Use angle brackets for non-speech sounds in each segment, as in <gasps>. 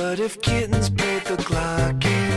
What if kittens played the glockenspiel?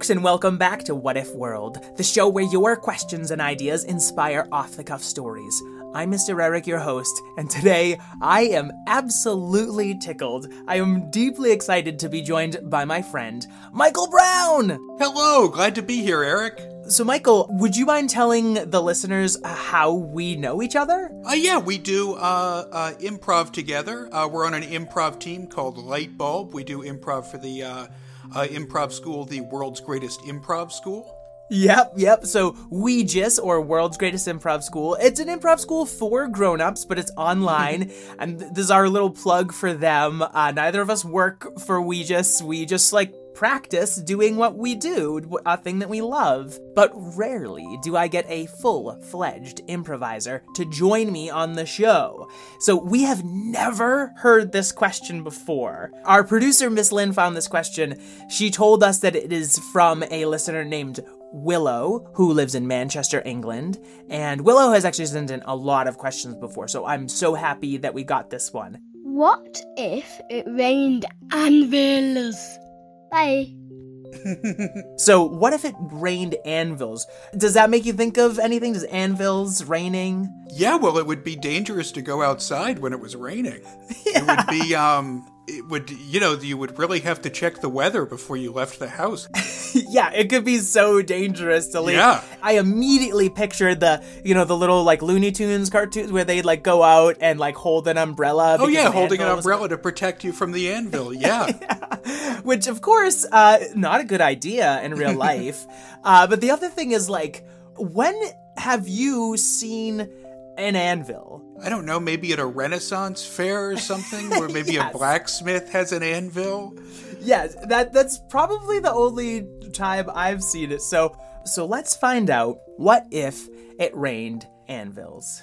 Folks, and welcome back to What If World, the show where your questions and ideas inspire off the cuff stories. I'm Mr. Eric, your host, and today I am absolutely tickled. I am deeply excited to be joined by my friend, Michael Brown! Hello, glad to be here, Eric. So, Michael, would you mind telling the listeners how we know each other? Uh, yeah, we do uh, uh, improv together. Uh, we're on an improv team called Light Bulb. We do improv for the uh, improv school, the world's greatest improv school. Yep, yep. So Ouija's or World's Greatest Improv School. It's an improv school for grown-ups, but it's online. <laughs> and this is our little plug for them. Uh, neither of us work for Ouija's. We just like practice doing what we do, a thing that we love. But rarely do I get a full-fledged improviser to join me on the show. So we have never heard this question before. Our producer, Miss Lynn, found this question. She told us that it is from a listener named Willow, who lives in Manchester, England. And Willow has actually sent in a lot of questions before, so I'm so happy that we got this one. What if it rained anvils? Bye. <laughs> So, what if it rained anvils? Does that make you think of anything? Does anvils raining? Yeah, well, it would be dangerous to go outside when it was raining. It would <laughs> be, um, it would, you know, you would really have to check the weather before you left the house. <laughs> yeah, it could be so dangerous to leave. Yeah. I immediately pictured the, you know, the little like Looney Tunes cartoons where they'd like go out and like hold an umbrella. Oh, yeah, an holding an anvil was- umbrella to protect you from the anvil. Yeah. <laughs> Which, of course, uh, not a good idea in real <laughs> life. uh, but the other thing is, like, when have you seen an anvil? I don't know, maybe at a Renaissance fair or something, where <laughs> maybe Yes. a blacksmith has an anvil. Yes, that that's probably the only time I've seen it. So, so let's find out what if it rained anvils.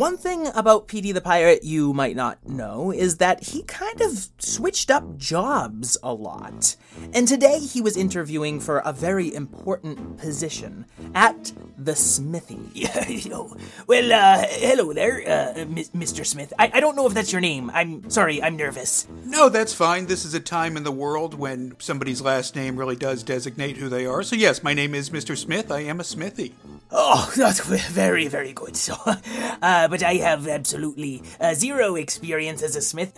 One thing about Petey the Pirate you might not know is that he kind of switched up jobs a lot. And today he was interviewing for a very important position at the smithy. <laughs> well, uh, hello there, uh, Mr. Smith. I-, I don't know if that's your name. I'm sorry, I'm nervous. No, that's fine. This is a time in the world when somebody's last name really does designate who they are. So, yes, my name is Mr. Smith. I am a smithy. Oh, <laughs> that's very, very good. So, <laughs> uh, but I have absolutely uh, zero experience as a smith.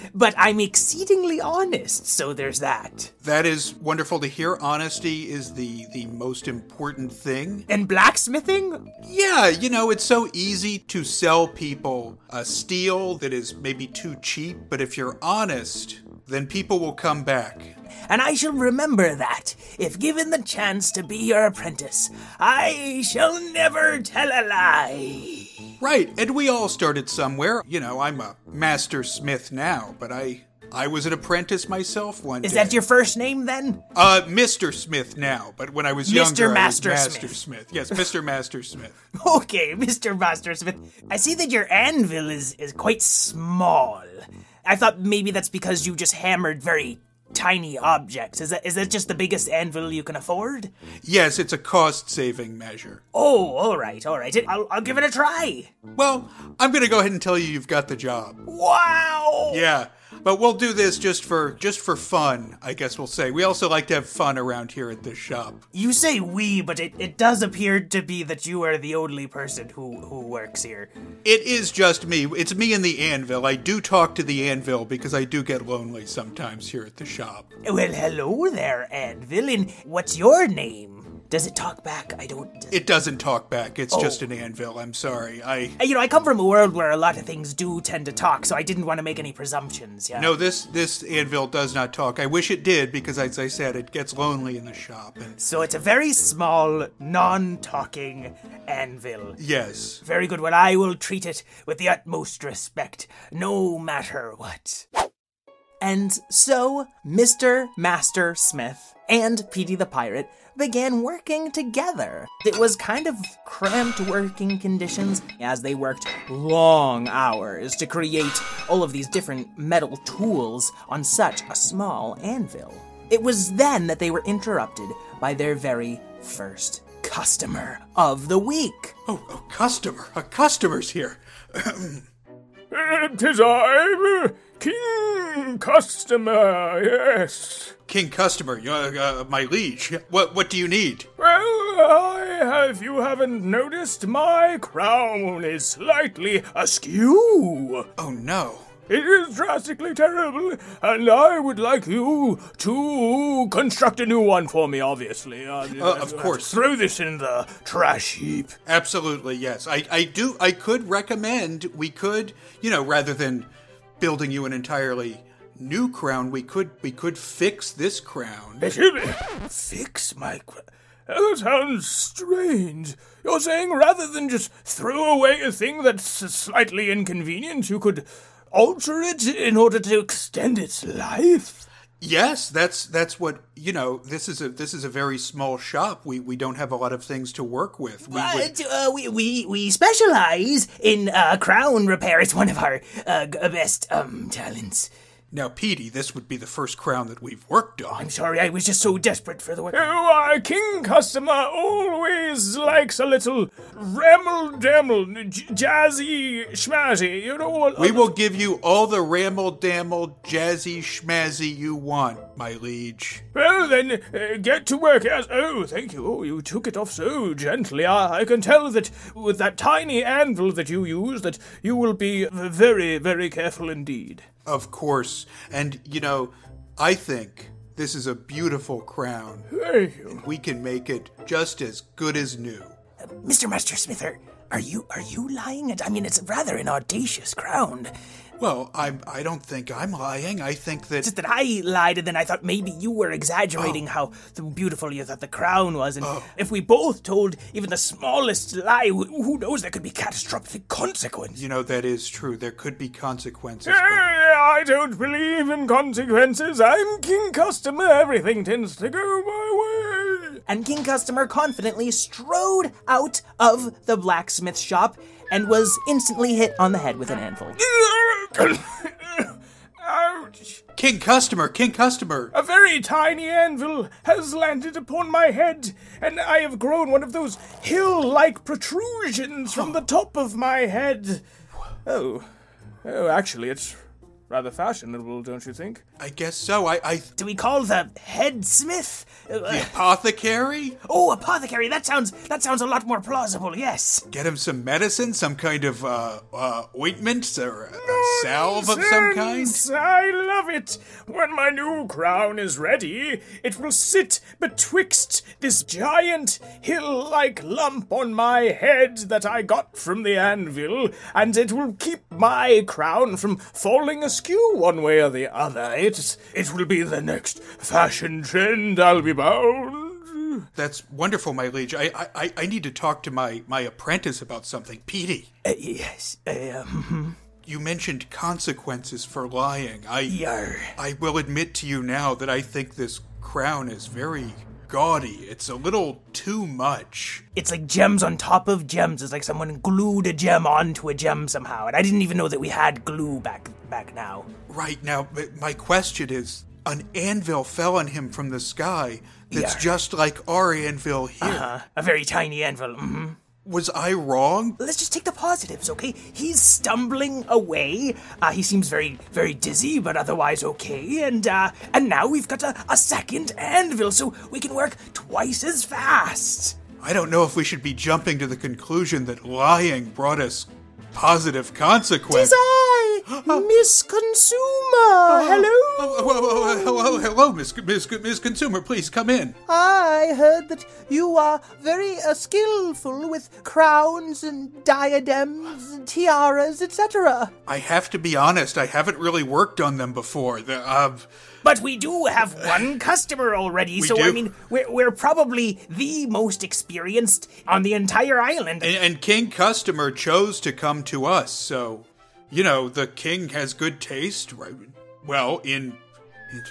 <laughs> but I'm exceedingly honest, so there's that. That is wonderful to hear. Honesty is the the most important thing. And blacksmithing? Yeah, you know, it's so easy to sell people a steel that is maybe too cheap, but if you're honest, then people will come back. And I shall remember that, if given the chance to be your apprentice. I shall never tell a lie. Right, and we all started somewhere. You know, I'm a master smith now, but I I was an apprentice myself one Is day. that your first name then? Uh, Mr. Smith now, but when I was Mr. younger, Master I was Master Smith. Smith. Yes, Mr. Master Smith. <laughs> Okay, Mr. Master Smith. I see that your anvil is, is quite small. I thought maybe that's because you just hammered very tiny objects. Is that is that just the biggest anvil you can afford? Yes, it's a cost-saving measure. Oh, all right, all right. I'll, I'll give it a try. Well, I'm going to go ahead and tell you you've got the job. Wow. Yeah, but we'll do this just for just for fun, I guess we'll say. We also like to have fun around here at this shop. You say we, but it, it does appear to be that you are the only person who, who works here. It is just me. It's me and the anvil. I do talk to the anvil because I do get lonely sometimes here at the shop. Well, hello there, Anvil. And what's your name? Does it talk back? I don't. It doesn't talk back. It's Oh. just an anvil. I'm sorry. I uh, You know, I come from a world where a lot of things do tend to talk, so I didn't want to make any presumptions. Yeah. No, this this anvil does not talk. I wish it did because, as I said, it gets lonely in the shop. And So it's a very small, non-talking anvil. yes, Very good. Well, I will treat it with the utmost respect, no matter what. And so, Mr. Master Smith and Petey the Pirate began working together. It was kind of cramped working conditions as they worked long hours to create all of these different metal tools on such a small anvil. It was then that they were interrupted by their very first customer of the week. oh, a customer, a customer's here. <clears throat> Tis I, King Customer, yes. King customer, uh, uh, my liege. What what do you need? Well, I have, if you haven't noticed, my crown is slightly askew. Oh no. It is drastically terrible, and I would like you to construct a new one for me, obviously. Uh, of course. Throw this in the trash heap. Absolutely, yes. I, I do I could recommend we could, you know, rather than building you an entirely new crown, we could we could fix this crown. Fix my. crown. Oh, that sounds strange. You're saying rather than just throw away a thing that's slightly inconvenient, you could alter it in order to extend its life? Yes, that's that's what you know. This is a this is a very small shop. We we don't have a lot of things to work with. We, we- uh, we, we, we specialize in uh, crown repair. It's one of our uh, best um, talents. Now, Petey, this would be the first crown that we've worked on. I'm sorry, I was just so desperate for the work. Oh, our king customer always likes a little ramble damble, j- jazzy schmazzy, you know. What? We will give you all the ramble damble jazzy schmazzy you want, my liege. Well, then, uh, get to work as. Oh, thank you. Oh, you took it off so gently. I, I can tell that with that tiny anvil that you use, that you will be very, very careful indeed. Of course. And you know, I think this is a beautiful crown. Thank you. We can make it just as good as new. Mr. Master Smith, are, are you are you lying? I mean, it's rather an audacious crown. Well, I'm I don't think I'm lying. I think that Just that I lied, and then I thought maybe you were exaggerating oh. how beautiful you thought the crown was. And oh. if we both told even the smallest lie, who knows, there could be catastrophic consequences. you know that is true. There could be consequences. But I don't believe in consequences. I'm king customer. Everything tends to go my way. And King Customer confidently strode out of the blacksmith shop and was instantly hit on the head with an anvil. Ouch! King Customer, King Customer. A very tiny anvil has landed upon my head, and I have grown one of those hill like protrusions from the top of my head. Oh. Oh, actually, it's rather fashionable, don't you think? I guess so. I, I Do we call the head smith? Uh, the apothecary. oh, apothecary. That sounds that sounds a lot more plausible. Yes. Get him some medicine, some kind of uh, uh, ointment or a salve of some kind. I love it. When my new crown is ready, it will sit betwixt this giant hill-like lump on my head that I got from the anvil, and it will keep my crown from falling askew one way or the other. It's it will be the next fashion trend. I'll be bound. That's wonderful, my liege. I, I, I- need to talk to my, my apprentice about something. Petey, Uh, yes. Uh, um, you mentioned consequences for lying. I, yar. I will admit to you now that I think this crown is very gaudy. It's a little too much. It's like gems on top of gems. It's like someone glued a gem onto a gem somehow, and I didn't even know that we had glue back back now. Right now, my question is an anvil fell on him from the sky that's Yeah. just like our anvil here. Uh-huh. a very tiny anvil. hmm Was I wrong? Let's just take the positives, okay? He's stumbling away. Uh, he seems very, very dizzy, but otherwise okay. And uh, and now we've got a, a second anvil, so we can work twice as fast. I don't know if we should be jumping to the conclusion that lying brought us positive consequences. I, <gasps> Miss Consumer. Hello. Oh, oh, oh, oh, hello, hello, Miss, Miss, Miss Consumer. Please come in. I heard that you are very uh, skillful with crowns and diadems, and tiaras, etc. I have to be honest. I haven't really worked on them before. The, uh, But we do have one customer already, We so I mean, we're, we're probably the most experienced on the entire island. and, and King Customer chose to come to us, so you know the king has good taste. Right? Well, in in,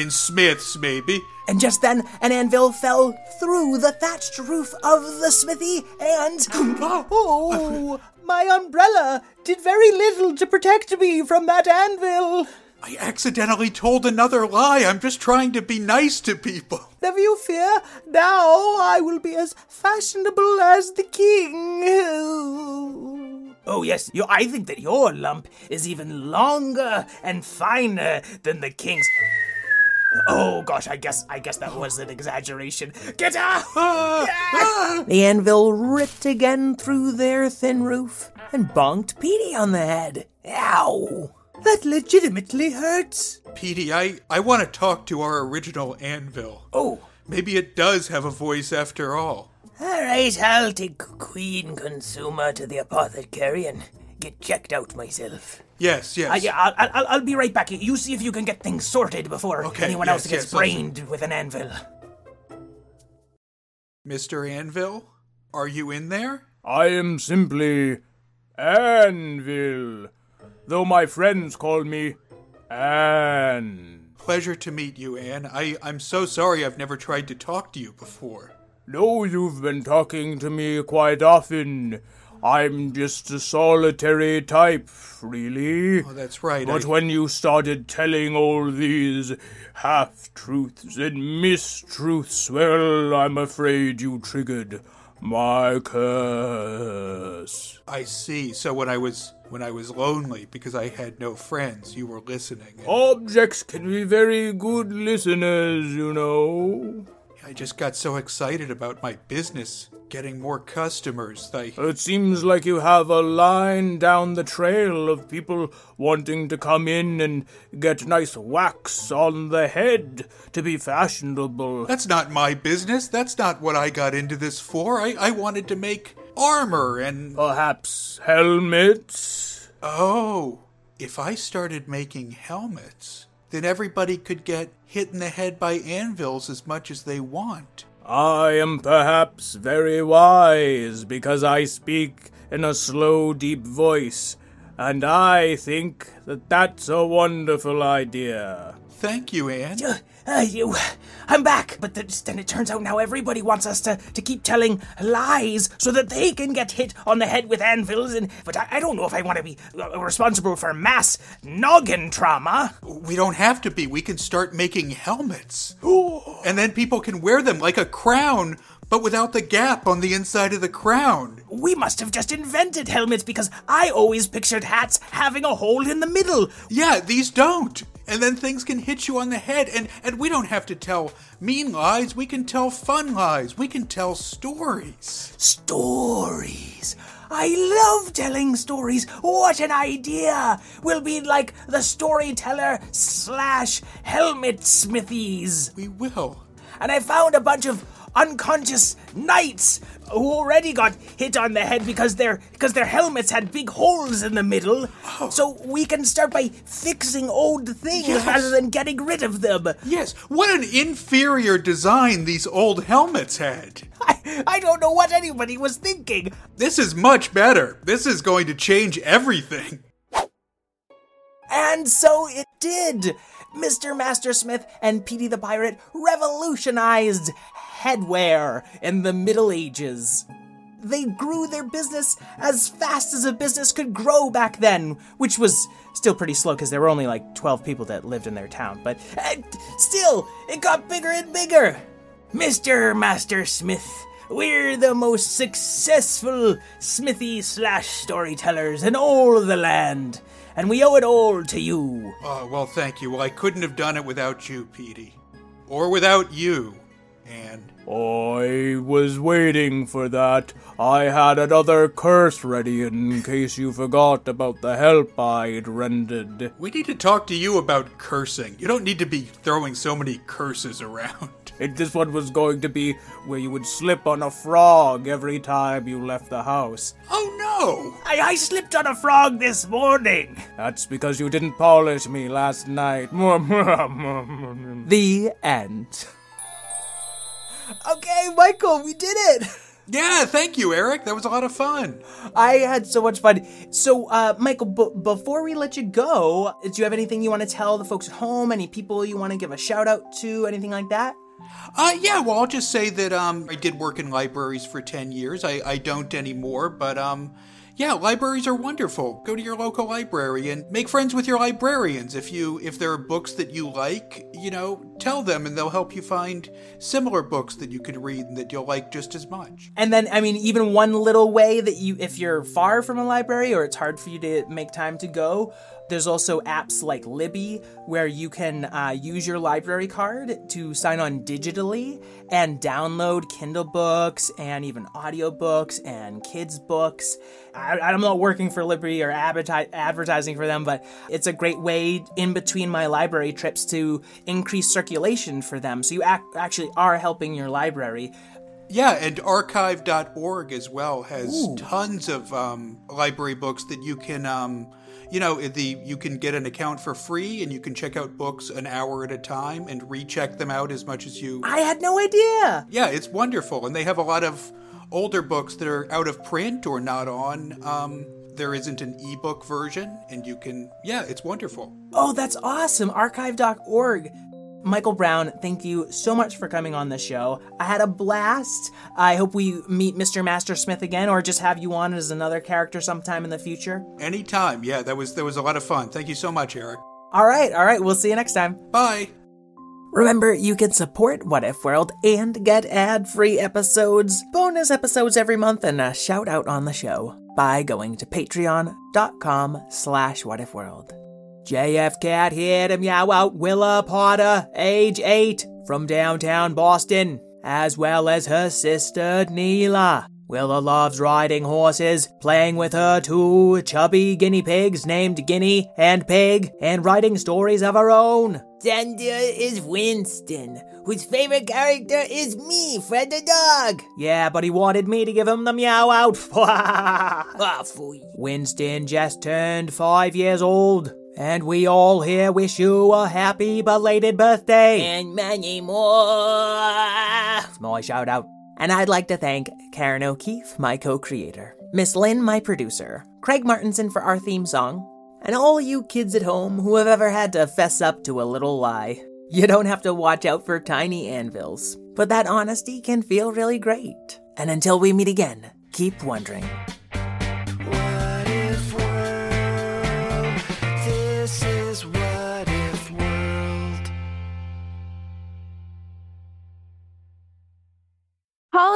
in Smiths, maybe. And just then, an anvil fell through the thatched roof of the smithy, and. Oh, my umbrella did very little to protect me from that anvil. I accidentally told another lie. I'm just trying to be nice to people. Never you fear, now I will be as fashionable as the king. Oh, yes, you, I think that your lump is even longer and finer than the king's. Oh gosh, I guess I guess that was an exaggeration. Get out! <laughs> the anvil ripped again through their thin roof and bonked Petey on the head. Ow! That legitimately hurts. Petey, I, I want to talk to our original anvil. Oh, Maybe it does have a voice after all. All right, I'll take Queen Consumer to the apothecary and get checked out myself. Yes, yes. Yeah, I'll, I'll, I'll be right back. You see if you can get things sorted before Okay, anyone yes, else gets yes, I'll- brained with an anvil. Mr. Anvil, are you in there? I am simply Anvil, though my friends call me Ann. Pleasure to meet you, Anne. I, I'm so sorry I've never tried to talk to you before. No, you've been talking to me quite often. I'm just a solitary type, really. Oh, that's right. But I- when you started telling all these half truths and mistruths, well, I'm afraid you triggered my curse. I see. So when I was when I was lonely because I had no friends, you were listening. and Objects can be very good listeners, you know. I just got so excited about my business getting more customers. I It seems like you have a line down the trail of people wanting to come in and get nice wax on the head to be fashionable. That's not my business. That's not what I got into this for. I, I wanted to make armor and Perhaps helmets? Oh, if I started making helmets, then everybody could get hit in the head by anvils as much as they want. I am perhaps very wise because I speak in a slow, deep voice, and I think that that's a wonderful idea. Thank you, Anne. Uh, you, I'm back. But th- then it turns out now everybody wants us to, to keep telling lies so that they can get hit on the head with anvils. And but I, I don't know if I want to be uh, responsible for mass noggin trauma. We don't have to be. We can start making helmets. and then people can wear them like a crown, but without the gap on the inside of the crown. We must have just invented helmets because I always pictured hats having a hole in the middle. Yeah, these don't. And then things can hit you on the head, and, and we don't have to tell mean lies. We can tell fun lies. We can tell stories. Stories. I love telling stories. What an idea! We'll be like the storyteller slash helmet smithies. We will. And I found a bunch of unconscious knights who already got hit on the head because their because their helmets had big holes in the middle. Oh. So we can start by fixing old things Yes. rather than getting rid of them. Yes, what an inferior design these old helmets had. I, I don't know what anybody was thinking. This is much better. This is going to change everything. And so it did. Mr. Mastersmith and Petey the Pirate revolutionized headwear in the Middle Ages. They grew their business as fast as a business could grow back then, which was still pretty slow because there were only like 12 people that lived in their town. But uh, still, it got bigger and bigger. Mr. Master Smith, we're the most successful smithy slash storytellers in all of the land, and we owe it all to you. Oh, well, thank you. Well, I couldn't have done it without you, Petey. Or without you, Anne. I was waiting for that. I had another curse ready in case you forgot about the help I'd rendered. We need to talk to you about cursing. You don't need to be throwing so many curses around. And this one was going to be where you would slip on a frog every time you left the house. Oh no! I, I slipped on a frog this morning. That's because you didn't polish me last night. <laughs> the end. Okay, Michael, we did it. Yeah, thank you, Eric. That was a lot of fun. I had so much fun. So, uh, Michael, b- before we let you go, do you have anything you want to tell the folks at home? Any people you want to give a shout out to? Anything like that? Uh, yeah, well, I'll just say that um, I did work in libraries for 10 years. I, I don't anymore, but um, yeah, libraries are wonderful. Go to your local library and make friends with your librarians. If you if there are books that you like, you know, tell them and they'll help you find similar books that you could read and that you'll like just as much. And then, I mean, even one little way that you, if you're far from a library or it's hard for you to make time to go, there's also apps like Libby where you can uh, use your library card to sign on digitally and download Kindle books and even audiobooks and kids' books. I, I'm not working for Libby or advertising for them, but it's a great way in between my library trips to increase circulation for them. So you ac- actually are helping your library. Yeah, and archive.org as well has tons of um, library books that you can, um, you know, the you can get an account for free and you can check out books an hour at a time and recheck them out as much as you. I had no idea. Yeah, it's wonderful, and they have a lot of older books that are out of print or not on. Um, there isn't an ebook version, and you can. Yeah, it's wonderful. Oh, that's awesome. Archive.org. Michael Brown, thank you so much for coming on the show. I had a blast. I hope we meet Mr. Master Smith again or just have you on as another character sometime in the future. Anytime. Yeah, that was that was a lot of fun. Thank you so much, Eric. All right, all right. We'll see you next time. Bye. Remember, you can support What If World and get ad-free episodes, bonus episodes every month, and a shout out on the show by going to patreon.com slash whatifworld. JF Cat here to meow out Willa Potter, age 8, from downtown Boston, as well as her sister Neela. Willa loves riding horses, playing with her two chubby guinea pigs named Guinea and Pig, and writing stories of her own. Thunder is Winston, whose favorite character is me, Fred the dog. Yeah, but he wanted me to give him the meow out. <laughs> Ah. Winston just turned five years old. And we all here wish you a happy belated birthday. And many more. Small shout out. And I'd like to thank Karen O'Keeffe, my co creator, Miss Lynn, my producer, Craig Martinson for our theme song, and all you kids at home who have ever had to fess up to a little lie. You don't have to watch out for tiny anvils, but that honesty can feel really great. And until we meet again, keep wondering.